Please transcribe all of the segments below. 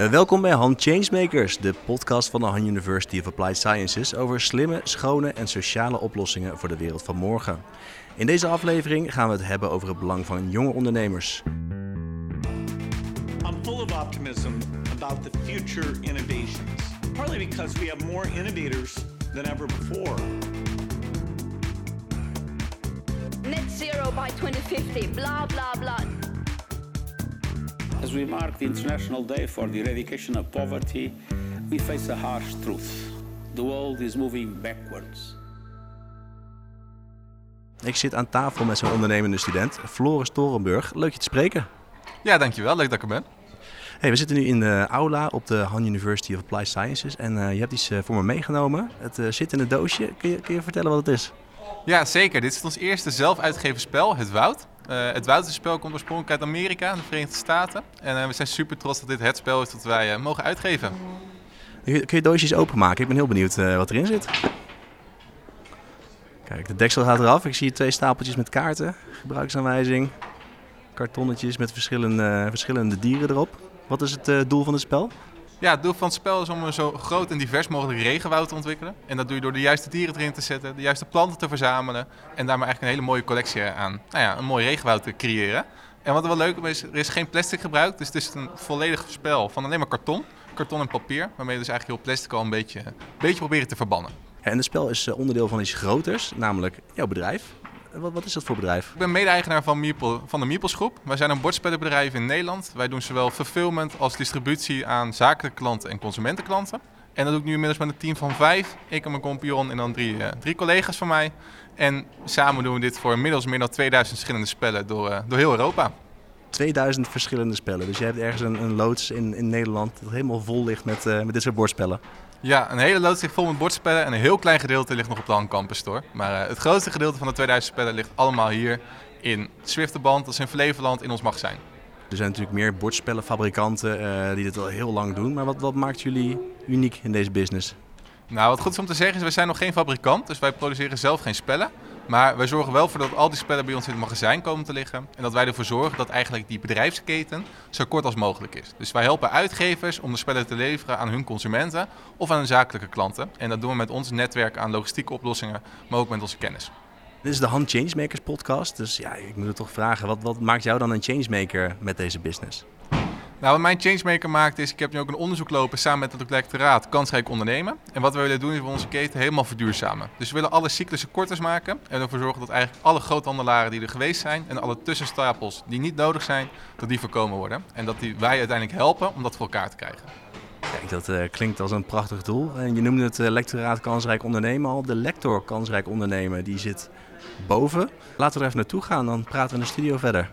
Uh, welkom bij Han Changemakers, de podcast van de Han University of Applied Sciences over slimme, schone en sociale oplossingen voor de wereld van morgen. In deze aflevering gaan we het hebben over het belang van jonge ondernemers. I'm full of optimism about the future innovations, partly because we have more innovators than ever before. Net zero by 2050, blah blah blah. As we mark the International Day for the Eradication of Poverty, we face a harsh truth. The world is moving backwards. Ik zit aan tafel met zo'n ondernemende student, Floris Torenburg. Leuk je te spreken. Ja, dankjewel. Leuk dat ik er ben. Hey, we zitten nu in de aula op de Han University of Applied Sciences en uh, je hebt iets uh, voor me meegenomen. Het uh, zit in een doosje. Kun je, kun je vertellen wat het is? Ja, zeker. Dit is ons eerste zelf uitgegeven spel, Het Woud. Uh, het Wouterspel komt oorspronkelijk uit Amerika, de Verenigde Staten. En uh, we zijn super trots dat dit het spel is dat wij uh, mogen uitgeven. Kun je doosjes openmaken? Ik ben heel benieuwd wat erin zit. Kijk, de deksel gaat eraf. Ik zie twee stapeltjes met kaarten, gebruiksaanwijzing, kartonnetjes met verschillende, verschillende dieren erop. Wat is het doel van het spel? Ja, het doel van het spel is om een zo groot en divers mogelijk regenwoud te ontwikkelen. En dat doe je door de juiste dieren erin te zetten, de juiste planten te verzamelen. En daarmee eigenlijk een hele mooie collectie aan nou ja, een mooi regenwoud te creëren. En wat er wel leuk is, er is geen plastic gebruikt. Dus het is een volledig spel van alleen maar karton. Karton en papier. Waarmee je dus eigenlijk heel plastic al een beetje, een beetje proberen te verbannen. En het spel is onderdeel van iets groters, namelijk jouw bedrijf. Wat, wat, is dat voor bedrijf? Ik ben mede-eigenaar van, van de Groep. Wij zijn een bordspellenbedrijf in Nederland. Wij doen zowel fulfillment als distributie aan zakelijke klanten en consumentenklanten. En dat doe ik nu inmiddels met een team van vijf. Ik en mijn compagnon en dan drie, uh, drie collega's van mij. En samen doen we dit voor inmiddels meer dan 2000 verschillende spellen door, uh, door heel Europa. 2000 verschillende spellen. Dus je hebt ergens een, een loods in, in Nederland dat helemaal vol ligt met, uh, met dit soort bordspellen. Ja, een hele loods ligt vol met bordspellen en een heel klein gedeelte ligt nog op de Han Campus Store. Maar uh, het grootste gedeelte van de 2000 spellen ligt allemaal hier in Zwifterband, dat is in Flevoland, in ons magazijn. Er zijn natuurlijk meer bordspellenfabrikanten uh, die dit al heel lang doen. Maar wat, wat maakt jullie uniek in deze business? Nou, wat goed is om te zeggen is, wij zijn nog geen fabrikant, dus wij produceren zelf geen spellen. Maar wij zorgen wel voor dat al die spellen bij ons in het magazijn komen te liggen. En dat wij ervoor zorgen dat eigenlijk die bedrijfsketen zo kort als mogelijk is. Dus wij helpen uitgevers om de spellen te leveren aan hun consumenten of aan hun zakelijke klanten. En dat doen we met ons netwerk aan logistieke oplossingen, maar ook met onze kennis. Dit is de Han Changemakers podcast. Dus ja, ik moet het toch vragen, wat, wat maakt jou dan een changemaker met deze business? Nou, wat mijn changemaker maakt is, ik heb nu ook een onderzoek lopen samen met het lectoraat Kansrijk Ondernemen. En wat we willen doen is we onze keten helemaal verduurzamen. Dus we willen alle cyclussen korter maken en ervoor zorgen dat eigenlijk alle groothandelaren die er geweest zijn en alle tussenstapels die niet nodig zijn, dat die voorkomen worden. En dat die wij uiteindelijk helpen om dat voor elkaar te krijgen. Kijk, dat uh, klinkt als een prachtig doel. En je noemde het uh, lectoraat Kansrijk Ondernemen al. De lector Kansrijk Ondernemen die zit boven. Laten we er even naartoe gaan, dan praten we in de studio verder.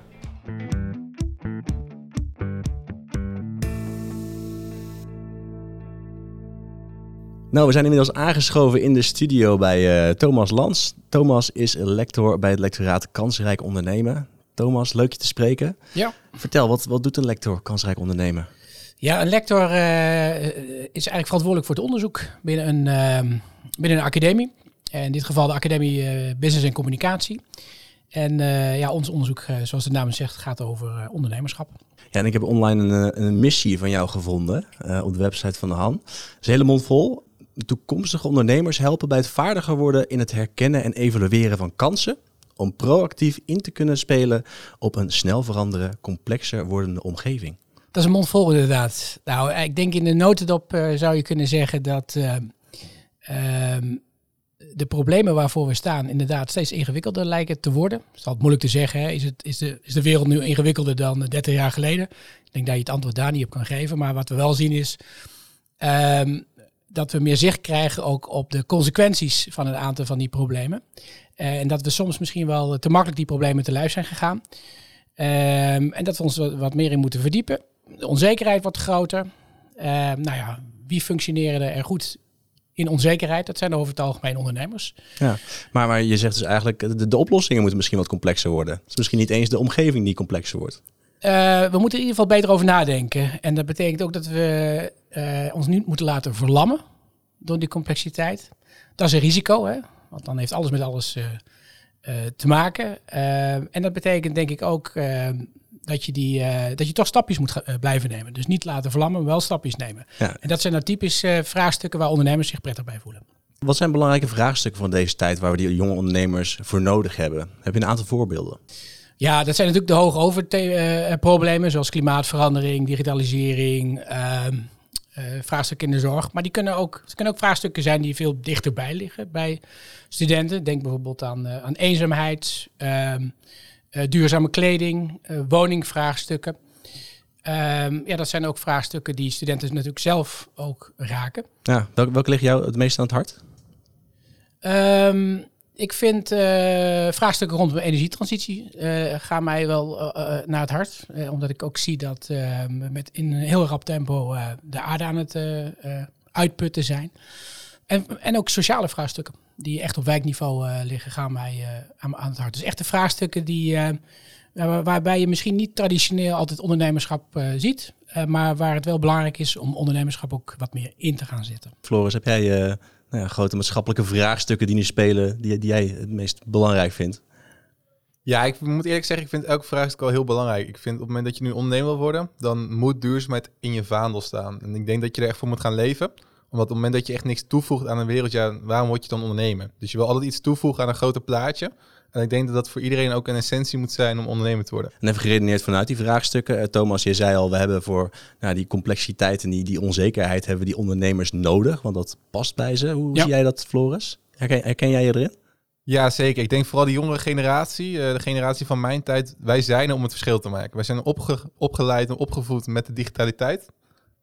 Nou, we zijn inmiddels aangeschoven in de studio bij uh, Thomas Lans. Thomas is lector bij het lectoraat Kansrijk Ondernemen. Thomas, leuk je te spreken. Ja. Vertel, wat, wat doet een lector Kansrijk Ondernemen? Ja, een lector uh, is eigenlijk verantwoordelijk voor het onderzoek binnen een, uh, binnen een academie. In dit geval de Academie Business en Communicatie. En ja, ons onderzoek, zoals de naam zegt, gaat over ondernemerschap. Ja, en ik heb online een, een missie van jou gevonden op de website van de Han. Dat is een hele mond vol toekomstige ondernemers helpen bij het vaardiger worden in het herkennen en evalueren van kansen. Om proactief in te kunnen spelen op een snel veranderende, complexer wordende omgeving. Dat is een mond vol inderdaad. Nou, ik denk in de notendop uh, zou je kunnen zeggen dat uh, uh, de problemen waarvoor we staan inderdaad steeds ingewikkelder lijken te worden. Het is altijd moeilijk te zeggen. Is, het, is, de, is de wereld nu ingewikkelder dan 30 jaar geleden? Ik denk dat je het antwoord daar niet op kan geven. Maar wat we wel zien is ehm, dat we meer zicht krijgen ook op de consequenties van een aantal van die problemen. Uh, en dat we soms misschien wel te makkelijk die problemen te lijf zijn gegaan. Um, en dat we ons wat, meer in moeten verdiepen. De onzekerheid wordt groter. Uh, nou ja, wie functioneren er goed in onzekerheid? Dat zijn over het algemeen ondernemers. Ja, maar, maar je zegt dus eigenlijk, de, de oplossingen moeten misschien wat complexer worden. Het is misschien niet eens de omgeving die complexer wordt. Uh, we moeten in ieder geval beter over nadenken. En dat betekent ook dat we uh, ons niet moeten laten verlammen door die complexiteit. Dat is een risico, hè? want dan heeft alles met alles uh, te maken. en dat betekent denk ik ook dat je, die, eh, dat je toch stapjes moet eh, blijven nemen. Dus niet laten vlammen, maar wel stapjes nemen. Ja. En dat zijn nou typisch eh, vraagstukken waar ondernemers zich prettig bij voelen. Wat zijn belangrijke vraagstukken van deze tijd waar we die jonge ondernemers voor nodig hebben? Heb je een aantal voorbeelden? Ja, dat zijn natuurlijk de hoogoverproblemen, zoals klimaatverandering, digitalisering, ehm, eh, vraagstukken in de zorg. Maar die kunnen ook, het kunnen ook vraagstukken zijn die veel dichterbij liggen bij studenten. Denk bijvoorbeeld aan, eh, aan eenzaamheid, ehm, eh, duurzame kleding, eh, woningvraagstukken. Ehm, ja, dat zijn ook vraagstukken die studenten natuurlijk zelf ook raken. Ja, welke, welke ligt jou het meest aan het hart? Ik vind eh, vraagstukken rondom energietransitie eh, gaan mij wel eh, naar het hart. Omdat ik ook zie dat met in een heel rap tempo de aarde aan het uitputten zijn. En, en ook sociale vraagstukken die echt op wijkniveau liggen, gaan mij aan, aan het hart. Dus echte vraagstukken die, waar- waarbij je misschien niet traditioneel altijd ondernemerschap ziet. maar waar het wel belangrijk is om ondernemerschap ook wat meer in te gaan zetten. Floris, heb jij nou grote maatschappelijke vraagstukken die nu spelen, die, die jij het meest belangrijk vindt? Ja, ik moet eerlijk zeggen, ik vind elk vraagstuk al heel belangrijk. Ik vind op het moment dat je nu ondernemer wil worden, dan moet duurzaamheid in je vaandel staan. En ik denk dat je er echt voor moet gaan leven. Omdat op het moment dat je echt niks toevoegt aan een wereld, ja, waarom word je dan ondernemer? Dus je wil altijd iets toevoegen aan een groter plaatje. En ik denk dat dat voor iedereen ook een essentie moet zijn om ondernemer te worden. En even geredeneerd vanuit die vraagstukken. Eh, Thomas, je zei al, we hebben voor nou, die complexiteit en die, die onzekerheid hebben we die ondernemers nodig. Want dat past bij ze. Hoe Ja. zie jij dat, Floris? Herken, herken jij je erin? Ja, zeker. Ik denk vooral de jongere generatie, eh, de generatie van mijn tijd, wij zijn er om het verschil te maken. Wij zijn opge opgeleid en opgevoed met de digitaliteit.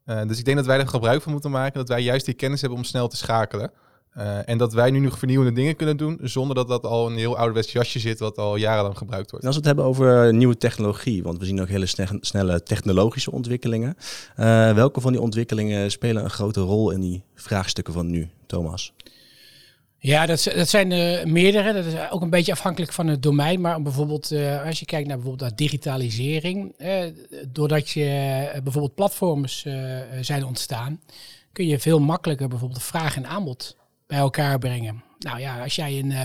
Eh, dus ik denk dat wij er gebruik van moeten maken, dat wij juist die kennis hebben om snel te schakelen. Eh, en dat wij nu nog vernieuwende dingen kunnen doen, zonder dat dat al een heel ouderwets jasje zit, wat al jarenlang gebruikt wordt. En als we het hebben over nieuwe technologie, want we zien ook hele sne- snelle technologische ontwikkelingen. Eh, welke van die ontwikkelingen spelen een grote rol in die vraagstukken van nu, Thomas? Ja, dat, dat zijn er meerdere. Dat is ook een beetje afhankelijk van het domein. Maar bijvoorbeeld, eh, als je kijkt naar bijvoorbeeld naar digitalisering. eh, doordat je eh, bijvoorbeeld platforms eh, zijn ontstaan, kun je veel makkelijker bijvoorbeeld vraag en aanbod bij elkaar brengen. Nou ja, als jij een, eh,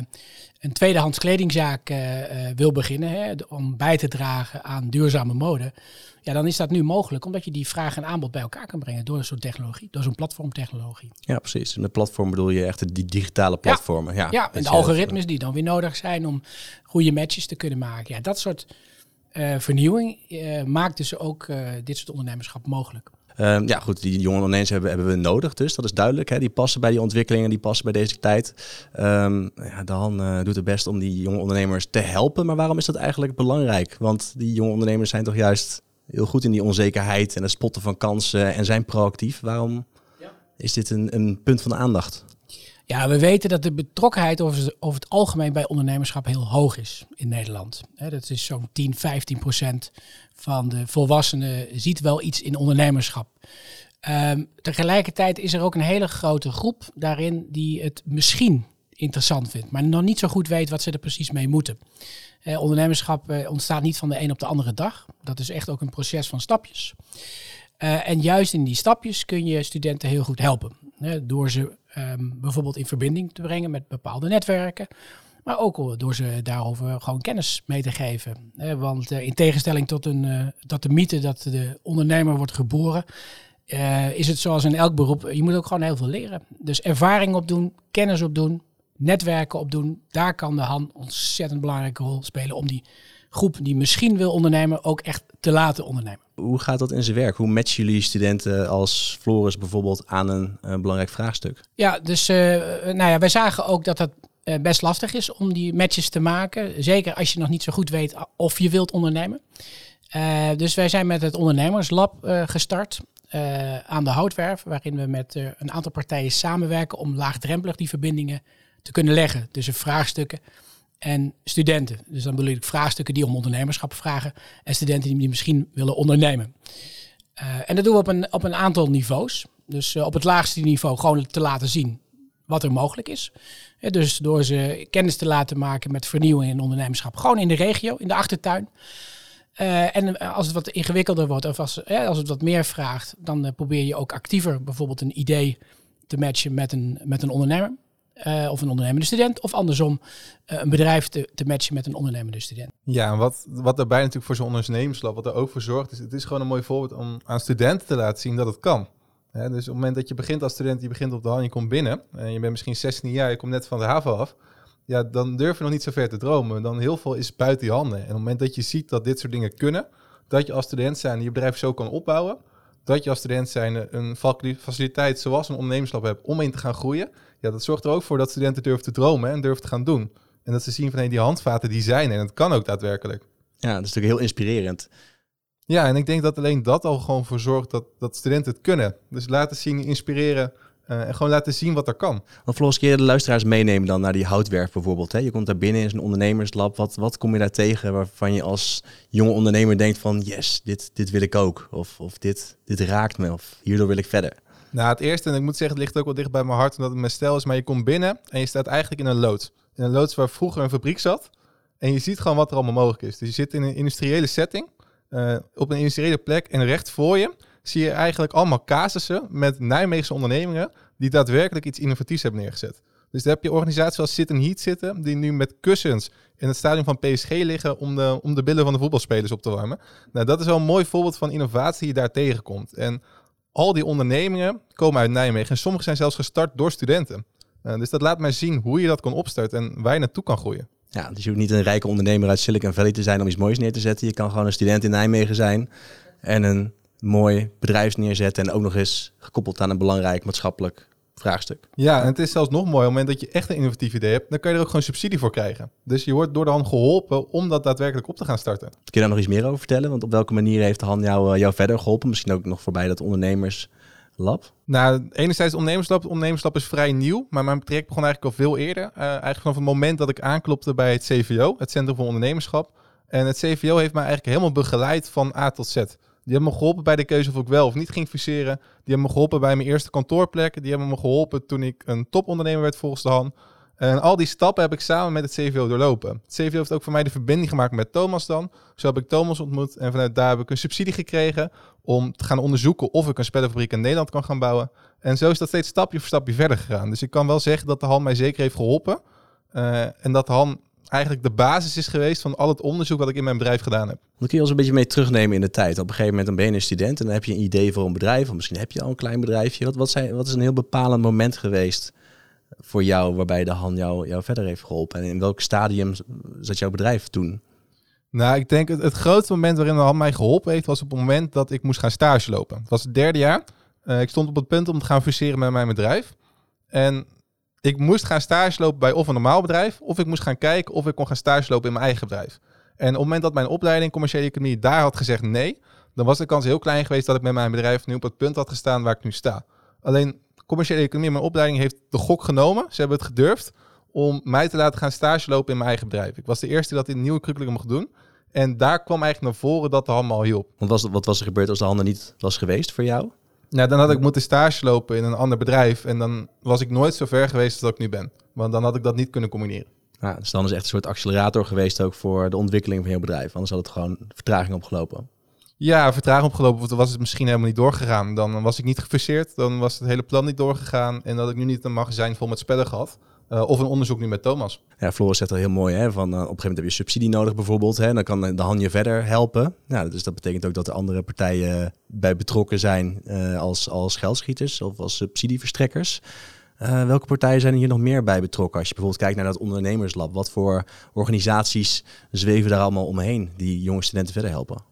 een tweedehands kledingzaak eh, eh, wil beginnen hè, om bij te dragen aan duurzame mode. Ja, dan is dat nu mogelijk omdat je die vraag en aanbod bij elkaar kan brengen door zo'n technologie, door zo'n platformtechnologie. Ja, precies. En met platform bedoel je echt die digitale platformen. Ja, Ja, en de algoritmes die dan weer nodig zijn om goede matches te kunnen maken. Ja, dat soort vernieuwing maakt dus ook dit soort ondernemerschap mogelijk. Ehm, ja, goed, die jonge ondernemers hebben, hebben we nodig, dus dat is duidelijk. Hè? Die passen bij die ontwikkelingen, die passen bij deze tijd. Ehm ja, Dan eh, doet het best om die jonge ondernemers te helpen. Maar waarom is dat eigenlijk belangrijk? Want die jonge ondernemers zijn toch juist heel goed in die onzekerheid en het spotten van kansen en zijn proactief. Waarom is dit een, een punt van aandacht? Ja, we weten dat de betrokkenheid over, het algemeen bij ondernemerschap heel hoog is in Nederland. Dat is zo'n 10, 15 procent van de volwassenen ziet wel iets in ondernemerschap. Ehm, tegelijkertijd is er ook een hele grote groep daarin die het misschien interessant vindt, maar nog niet zo goed weet wat ze er precies mee moeten. Eh, ondernemerschap eh, ontstaat niet van de een op de andere dag. Dat is echt ook een proces van stapjes. Eh, en juist in die stapjes kun je studenten heel goed helpen. Hè, door ze ehm, bijvoorbeeld in verbinding te brengen met bepaalde netwerken. Maar ook door ze daarover gewoon kennis mee te geven. Hè, want eh, in tegenstelling tot, een, eh, tot de mythe dat de ondernemer wordt geboren, eh, is het zoals in elk beroep. Je moet ook gewoon heel veel leren. Dus ervaring opdoen, kennis opdoen, netwerken opdoen. Daar kan de Han ontzettend belangrijke rol spelen om die groep die misschien wil ondernemen ook echt te laten ondernemen. Hoe gaat dat in zijn werk? Hoe matchen jullie studenten als Floris bijvoorbeeld aan een, eh, belangrijk vraagstuk? Ja, dus eh, nou ja, wij zagen ook dat het eh, best lastig is om die matches te maken. Zeker als je nog niet zo goed weet of je wilt ondernemen. Eh, dus wij zijn met het ondernemerslab eh, gestart eh, aan de Houtwerf, waarin we met eh, een aantal partijen samenwerken om laagdrempelig die verbindingen te kunnen leggen tussen vraagstukken en studenten. Dus dan bedoel ik vraagstukken die om ondernemerschap vragen en studenten die misschien willen ondernemen. Eh, en dat doen we op een, op een aantal niveaus. Dus eh, op het laagste niveau gewoon te laten zien wat er mogelijk is. Dus door ze kennis te laten maken met vernieuwing en ondernemerschap. Gewoon in de regio, in de achtertuin. Eh, en als het wat ingewikkelder wordt of als, als het wat meer vraagt, dan probeer je ook actiever bijvoorbeeld een idee te matchen met een, met een ondernemer. Eh, of een ondernemende student, of andersom eh, een bedrijf te, te matchen met een ondernemende student. Ja, en wat, wat daarbij natuurlijk voor zo'n ondernemerslab, wat er ook voor zorgt, is het is gewoon een mooi voorbeeld om aan studenten te laten zien dat het kan. Dus op het moment dat je begint als student, je begint op de hand, je komt binnen en je bent misschien 16 jaar, je komt net van de haven af, ja, dan durf je nog niet zo ver te dromen. Dan heel veel is buiten je handen. En op het moment dat je ziet dat dit soort dingen kunnen, dat je als student zijn je bedrijf zo kan opbouwen, dat je als student zijn een faciliteit zoals een ondernemerslab hebt om in te gaan groeien, ja, dat zorgt er ook voor dat studenten durven te dromen en durven te gaan doen. En dat ze zien van die handvaten die zijn en het kan ook daadwerkelijk. Ja, dat is natuurlijk heel inspirerend. Ja, en ik denk dat alleen dat al gewoon voor zorgt dat, dat studenten het kunnen. Dus laten zien, inspireren uh, en gewoon laten zien wat er kan. Want Floris, keer de luisteraars meenemen dan naar die houtwerf bijvoorbeeld. Hè? Je komt daar binnen in zo'n ondernemerslab. Wat, wat kom je daar tegen waarvan je als jonge ondernemer denkt van... yes, dit, dit wil ik ook. Of, of dit, dit raakt me. Of hierdoor wil ik verder. Nou, het eerste, en ik moet zeggen, het ligt ook wel dicht bij mijn hart omdat het mijn stijl is. Maar je komt binnen en je staat eigenlijk in een loods. In een loods waar vroeger een fabriek zat. En je ziet gewoon wat er allemaal mogelijk is. Dus je zit in een industriële setting, uh, op een industriële plek. En recht voor je zie je eigenlijk allemaal casussen met Nijmeegse ondernemingen die daadwerkelijk iets innovatiefs hebben neergezet. Dus daar heb je organisaties als Sit Heat zitten, die nu met kussens in het stadion van PSG liggen om de, om de billen van de voetbalspelers op te warmen. Nou, dat is wel een mooi voorbeeld van innovatie die je daar tegenkomt. En al die ondernemingen komen uit Nijmegen en sommige zijn zelfs gestart door studenten. Uh, dus dat laat mij zien hoe je dat kan opstarten en waar je naartoe kan groeien. Ja, dus je hoeft niet een rijke ondernemer uit Silicon Valley te zijn om iets moois neer te zetten. Je kan gewoon een student in Nijmegen zijn en een mooi bedrijf neerzetten en ook nog eens gekoppeld aan een belangrijk maatschappelijk vraagstuk. Ja, en het is zelfs nog mooi. Op het moment dat je echt een innovatief idee hebt, dan kan je er ook gewoon subsidie voor krijgen. Dus je wordt door de hand geholpen om dat daadwerkelijk op te gaan starten. Kun je daar nog iets meer over vertellen? Want op welke manier heeft de hand jou, eh, jou verder geholpen? Misschien ook nog voorbij dat ondernemerslab? Nou, enerzijds ondernemerslab. Ondernemerslab is vrij nieuw, maar mijn traject begon eigenlijk al veel eerder. Uh, eigenlijk vanaf het moment dat ik aanklopte bij het CVO, het Centrum voor Ondernemerschap. En het CVO heeft mij eigenlijk helemaal begeleid van A tot Z. Die hebben me geholpen bij de keuze of ik wel of niet ging fuseren. Die hebben me geholpen bij mijn eerste kantoorplek. Die hebben me geholpen toen ik een topondernemer werd volgens de hand. En al die stappen heb ik samen met het CVO doorlopen. Het CVO heeft ook voor mij de verbinding gemaakt met Thomas dan. Zo heb ik Thomas ontmoet en vanuit daar heb ik een subsidie gekregen om te gaan onderzoeken of ik een spellenfabriek in Nederland kan gaan bouwen. En zo is dat steeds stapje voor stapje verder gegaan. Dus ik kan wel zeggen dat de Han mij zeker heeft geholpen. Uh, en dat de Han eigenlijk de basis is geweest van al het onderzoek wat ik in mijn bedrijf gedaan heb. Dan kun je ons een beetje mee terugnemen in de tijd. Op een gegeven moment dan ben je een student en dan heb je een idee voor een bedrijf. Of misschien heb je al een klein bedrijfje. Wat, wat, zijn, wat is een heel bepalend moment geweest voor jou waarbij de hand jou, jou verder heeft geholpen? En in welk stadium zat jouw bedrijf toen? Nou, ik denk het, het grootste moment waarin de hand mij geholpen heeft was op het moment dat ik moest gaan stage lopen. Het was het derde jaar. Uh, ik stond op het punt om te gaan fuseren met mijn bedrijf. En ik moest gaan stage lopen bij of een normaal bedrijf, of ik moest gaan kijken of ik kon gaan stage lopen in mijn eigen bedrijf. En op het moment dat mijn opleiding commerciële economie daar had gezegd nee, dan was de kans heel klein geweest dat ik met mijn bedrijf nu op het punt had gestaan waar ik nu sta. Alleen commerciële economie, mijn opleiding heeft de gok genomen. Ze hebben het gedurfd om mij te laten gaan stage lopen in mijn eigen bedrijf. Ik was de eerste dat een nieuwe curriculum mocht doen. En daar kwam eigenlijk naar voren dat de hand al hielp. Want was, wat was er gebeurd als de handen niet was geweest voor jou? Nou, dan had ik moeten stage lopen in een ander bedrijf. En dan was ik nooit zo ver geweest als dat ik nu ben. Want dan had ik dat niet kunnen combineren. Ja, dus dan is echt een soort accelerator geweest ook voor de ontwikkeling van je bedrijf. Anders had het gewoon vertraging opgelopen. Ja, vertraging opgelopen. Want dan was het misschien helemaal niet doorgegaan. Dan was ik niet gefuseerd. Dan was het hele plan niet doorgegaan. En dat ik nu niet een magazijn vol met spellen gehad. Uh, of een onderzoek nu met Thomas. Ja, Floris zegt al heel mooi, hè, van uh, op een gegeven moment heb je subsidie nodig bijvoorbeeld. Hè, dan kan de hand je verder helpen. Nou, dus dat betekent ook dat er andere partijen bij betrokken zijn uh, als, als geldschieters of als subsidieverstrekkers. welke partijen zijn er hier nog meer bij betrokken? Als je bijvoorbeeld kijkt naar dat ondernemerslab, wat voor organisaties zweven daar allemaal omheen die jonge studenten verder helpen?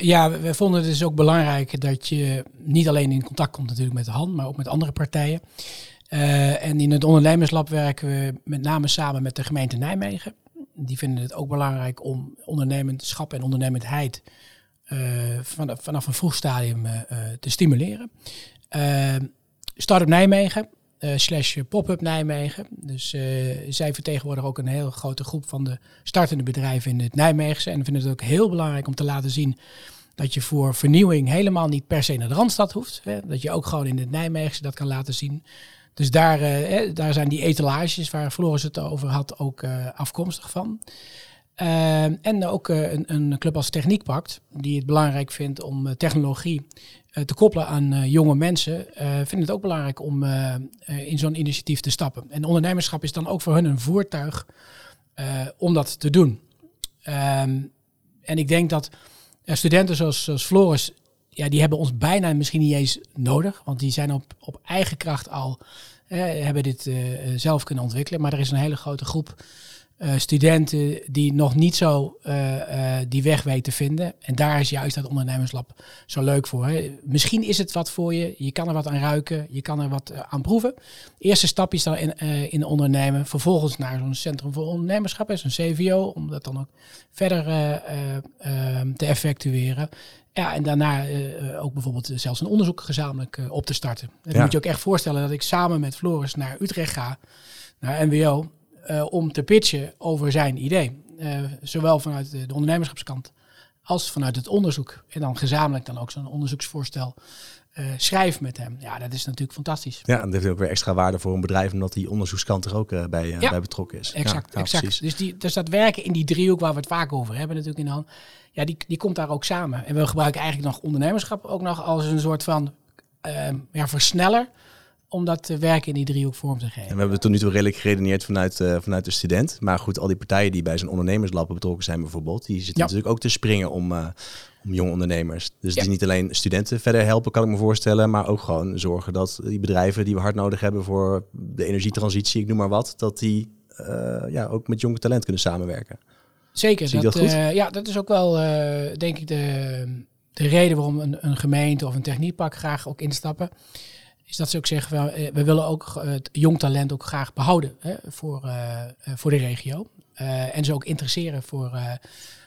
ja, we vonden het dus ook belangrijk dat je niet alleen in contact komt natuurlijk met de hand, maar ook met andere partijen. Uh, en in het ondernemerslab werken we met name samen met de gemeente Nijmegen. Die vinden het ook belangrijk om ondernemerschap en ondernemendheid uh, vanaf, vanaf een vroeg stadium uh, te stimuleren. Startup Nijmegen, slash pop-up Nijmegen. Dus zij vertegenwoordigen ook een heel grote groep van de startende bedrijven in het Nijmeegse. En vinden het ook heel belangrijk om te laten zien dat je voor vernieuwing helemaal niet per se naar de Randstad hoeft. Hè? Dat je ook gewoon in het Nijmeegse dat kan laten zien. Dus daar, uh, daar zijn die etalages waar Floris het over had ook uh, afkomstig van. Uh, en ook een, een, club als Techniekpact, die het belangrijk vindt om technologie eh, te koppelen aan eh, jonge mensen, eh vinden het ook belangrijk om eh, eh, in zo'n initiatief te stappen. En ondernemerschap is dan ook voor hun een voertuig eh, om dat te doen. Ehm, en ik denk dat eh, studenten zoals, zoals Floris, ja, die hebben ons bijna misschien niet eens nodig, want die zijn op, op eigen kracht al, hebben dit eh, zelf kunnen ontwikkelen. Maar er is een hele grote groep studenten die nog niet zo eh, eh, die weg weten te vinden. En daar is juist dat ondernemerslab zo leuk voor. Hè. Misschien is het wat voor je. Je kan er wat aan ruiken. Je kan er wat eh, aan proeven. Eerste stapjes dan in, eh, in ondernemen. Vervolgens naar zo'n centrum voor ondernemerschap, zo'n CVO, om dat dan ook verder eh, eh, ehm, te effectueren. Ja, en daarna eh, eh, ook bijvoorbeeld zelfs een onderzoek gezamenlijk eh, op te starten. Dan Ja. moet je ook echt voorstellen dat ik samen met Floris naar Utrecht ga, naar NWO, eh, om te pitchen over zijn idee. Eh, zowel vanuit de, de ondernemerschapskant als vanuit het onderzoek. En dan gezamenlijk dan ook zo'n onderzoeksvoorstel eh schrijf met hem. Ja, dat is natuurlijk fantastisch. Ja, en dat heeft ook weer extra waarde voor een bedrijf, omdat die onderzoekskant er ook bij, Ja. bij betrokken is. Exact, Ja, exact. Dus, die, dus dat werken in die driehoek waar we het vaak over hebben natuurlijk in de hand. Ja, die, die komt daar ook samen. En we gebruiken eigenlijk nog ondernemerschap ook nog als een soort van ehm, ja, versneller om dat eh, werken in die driehoek vorm te En geven. we hebben tot nu toe redelijk geredeneerd vanuit, eh, vanuit de student. Maar goed, al die partijen die bij zo'n ondernemerslab betrokken zijn bijvoorbeeld, die zitten Ja. natuurlijk ook te springen om, eh, om jonge ondernemers. Dus Ja. het is niet alleen studenten verder helpen, kan ik me voorstellen, maar ook gewoon zorgen dat die bedrijven die we hard nodig hebben voor de energietransitie, ik noem maar wat, dat die eh, ja, ook met jonge talent kunnen samenwerken. Zeker. Zie je Dat, dat goed? ja, dat is ook wel, denk ik, de, de reden waarom een, een gemeente of een techniekpak graag ook instappen. Is dat ze ook zeggen, van, eh, we willen ook eh, het jong talent ook graag behouden hè, voor, eh, voor de regio. En ze ook interesseren voor,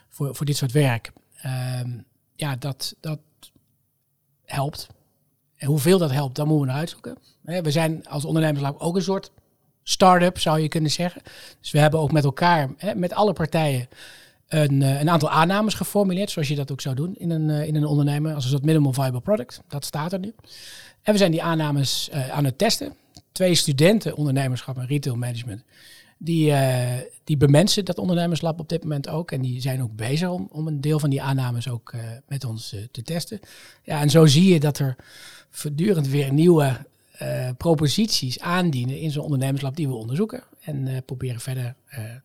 voor, voor dit soort werk. Ehm, ja, dat, dat helpt. En hoeveel dat helpt, dan moeten we naar uitzoeken. We zijn als ondernemerslab ook een soort start-up, zou je kunnen zeggen. Dus we hebben ook met elkaar, met alle partijen, een, een aantal aannames geformuleerd, zoals je dat ook zou doen in een, in een ondernemer, als een soort minimum viable product. Dat staat er nu. En we zijn die aannames eh, aan het testen. Twee studenten ondernemerschap en retail management, die, eh, die bemensen dat ondernemerslab op dit moment ook. En die zijn ook bezig om, om een deel van die aannames ook eh, met ons te testen. Ja, en zo zie je dat er voortdurend weer nieuwe proposities aandienen in zo'n ondernemerslab die we onderzoeken en proberen verder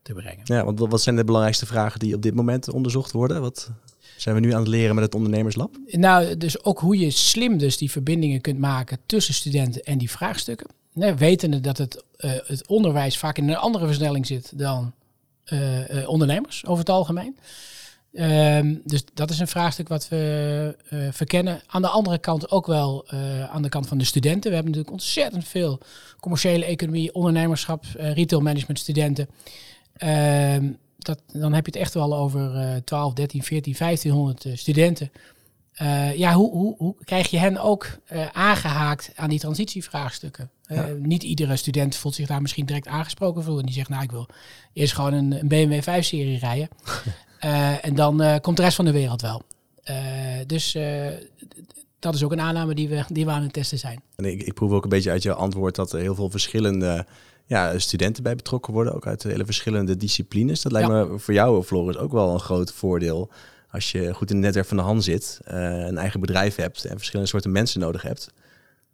te brengen. Ja, want wat zijn de belangrijkste vragen die op dit moment onderzocht worden? Wat zijn we nu aan het leren met het ondernemerslab? Nou, dus ook hoe je slim dus die verbindingen kunt maken tussen studenten en die vraagstukken. Nee, wetende dat het, eh, het onderwijs vaak in een andere versnelling zit dan eh, eh, ondernemers over het algemeen. Ehm, dus dat is een vraagstuk wat we verkennen. Aan de andere kant ook wel aan de kant van de studenten. We hebben natuurlijk ontzettend veel commerciële economie, ondernemerschap, retail management studenten. Ehm, dat, dan heb je het echt wel over eh 12, 13, 14, 1500 eh, studenten. Eh, ja, hoe, hoe, hoe krijg je hen ook eh, aangehaakt aan die transitievraagstukken? Eh, Niet iedere student voelt zich daar misschien direct aangesproken voor. En die zegt, nou, ik wil eerst gewoon een, een BMW 5-serie rijden. En dan komt de rest van de wereld wel. Dus dat is ook een aanname die we, die we aan het testen zijn. En ik, ik proef ook een beetje uit jouw antwoord dat er heel veel verschillende ja, studenten bij betrokken worden, ook uit hele verschillende disciplines. Dat lijkt me voor jou, Floris, ook wel een groot voordeel. Als je goed in het netwerk van de hand zit, eh, een eigen bedrijf hebt en verschillende soorten mensen nodig hebt.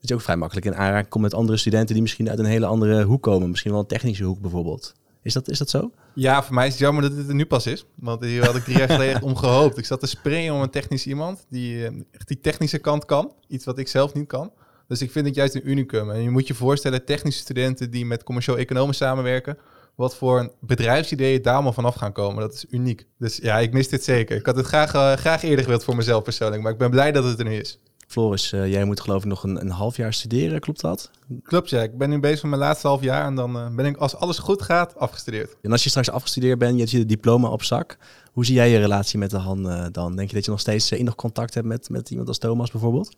Dat je ook vrij makkelijk in aanraking komt met andere studenten die misschien uit een hele andere hoek komen. Misschien wel een technische hoek bijvoorbeeld. Is dat, is dat zo? Ja, voor mij is het jammer dat dit er nu pas is. Want hier had ik drie jaar geleden echt om gehoopt. Ik zat te springen om een technisch iemand die eh, echt die technische kant kan. Iets wat ik zelf niet kan. Dus ik vind het juist een unicum. En je moet je voorstellen, technische studenten die met commercieel economen samenwerken. Wat voor een bedrijfsideeën daar allemaal vanaf gaan komen. Dat is uniek. Dus ja, ik mis dit zeker. Ik had het graag, eh, graag eerder gewild voor mezelf persoonlijk. Maar ik ben blij dat het er nu is. Floris, eh, jij moet geloof ik nog een, een half jaar studeren, klopt dat? Klopt, ja. Ik ben nu bezig met mijn laatste half jaar. En dan eh, ben ik, als alles goed gaat, afgestudeerd. En als je straks afgestudeerd bent, je hebt je diploma op zak. Hoe zie jij je relatie met de Han dan? Denk je dat je nog steeds eh, innig contact hebt met, met iemand als Thomas bijvoorbeeld?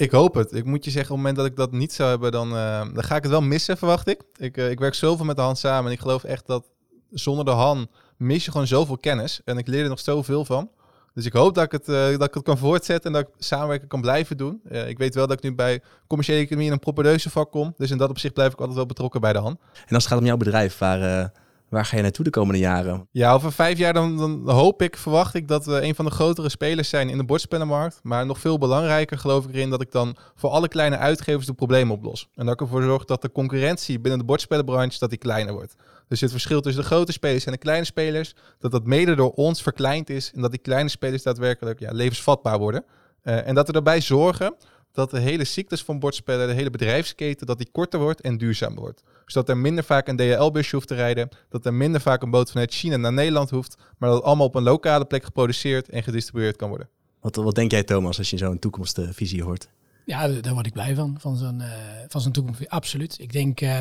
Ik hoop het. Ik moet je zeggen, op het moment dat ik dat niet zou hebben, dan, eh, dan ga ik het wel missen, verwacht ik. Ik, eh, ik werk zoveel met de Han samen en ik geloof echt dat zonder de Han mis je gewoon zoveel kennis. En ik leer er nog zoveel van. Dus ik hoop dat ik het, eh, dat ik het kan voortzetten en dat ik samenwerken kan blijven doen. Ik weet wel dat ik nu bij commerciële economie in een propedeuse vak kom. Dus in dat opzicht blijf ik altijd wel betrokken bij de Han. En als het gaat om jouw bedrijf, waar, Waar ga je naartoe de komende jaren? Ja, over vijf jaar dan, dan hoop ik, verwacht ik dat we een van de grotere spelers zijn in de bordspellenmarkt. Maar nog veel belangrijker geloof ik erin dat ik dan voor alle kleine uitgevers de problemen oplos. En dat ik ervoor zorg dat de concurrentie binnen de bordspellenbranche dat die kleiner wordt. Dus het verschil tussen de grote spelers en de kleine spelers, dat dat mede door ons verkleind is en dat die kleine spelers daadwerkelijk ja, levensvatbaar worden. Uh, en dat we daarbij zorgen dat de hele cyclus van bordspellen, de hele bedrijfsketen, dat die korter wordt en duurzamer wordt. Dus dat er minder vaak een DHL-busje hoeft te rijden, dat er minder vaak een boot vanuit China naar Nederland hoeft, maar dat het allemaal op een lokale plek geproduceerd en gedistribueerd kan worden. Wat, wat denk jij Thomas als je zo'n toekomstvisie hoort? Ja, daar word ik blij van, van zo'n uh, van zo'n toekomst. Absoluut. Ik denk uh,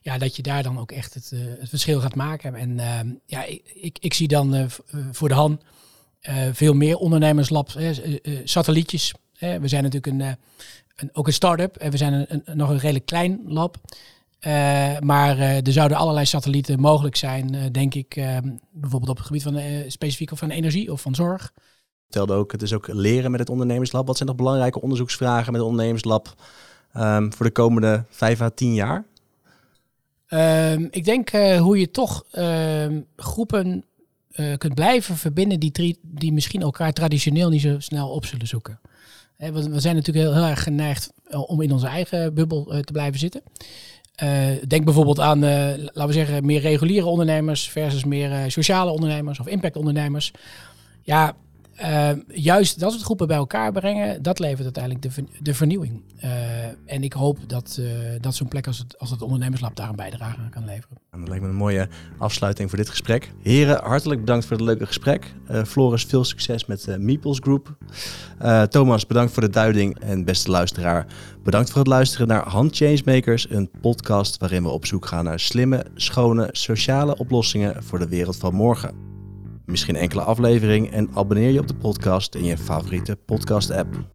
ja, dat je daar dan ook echt het, uh, het verschil gaat maken. En ja, ik, ik, ik, zie dan voor de hand veel meer ondernemerslabs, satellietjes. We zijn natuurlijk een, een, ook een start-up en we zijn een, een, nog een redelijk klein lab. Uh, maar uh, er zouden allerlei satellieten mogelijk zijn, uh, denk ik, bijvoorbeeld op het gebied van specifiek van energie of van zorg. Telde ook, het is ook leren met het ondernemerslab. Wat zijn nog belangrijke onderzoeksvragen met het ondernemerslab um, voor de komende vijf à tien jaar? Um, ik denk hoe je toch um, groepen kunt blijven verbinden die, die misschien elkaar traditioneel niet zo snel op zullen zoeken. We, zijn natuurlijk heel, heel erg geneigd om in onze eigen bubbel te blijven zitten. Uh, denk bijvoorbeeld aan, laten we zeggen, meer reguliere ondernemers versus meer sociale ondernemers of impactondernemers. Ja, juist dat soort groepen bij elkaar brengen, dat levert uiteindelijk de, ver de vernieuwing. en ik hoop dat, dat zo'n plek als het, als het ondernemerslab daar een bijdrage aan kan leveren. Dat lijkt me een mooie afsluiting voor dit gesprek. Heren, hartelijk bedankt voor het leuke gesprek. Floris, veel succes met uh, Meeples Group. Thomas, bedankt voor de duiding. En beste luisteraar, Bedankt voor het luisteren naar Hand Changemakers, een podcast waarin we op zoek gaan naar slimme, schone, sociale oplossingen voor de wereld van morgen. Misschien enkele aflevering en abonneer je op de podcast in je favoriete podcast-app.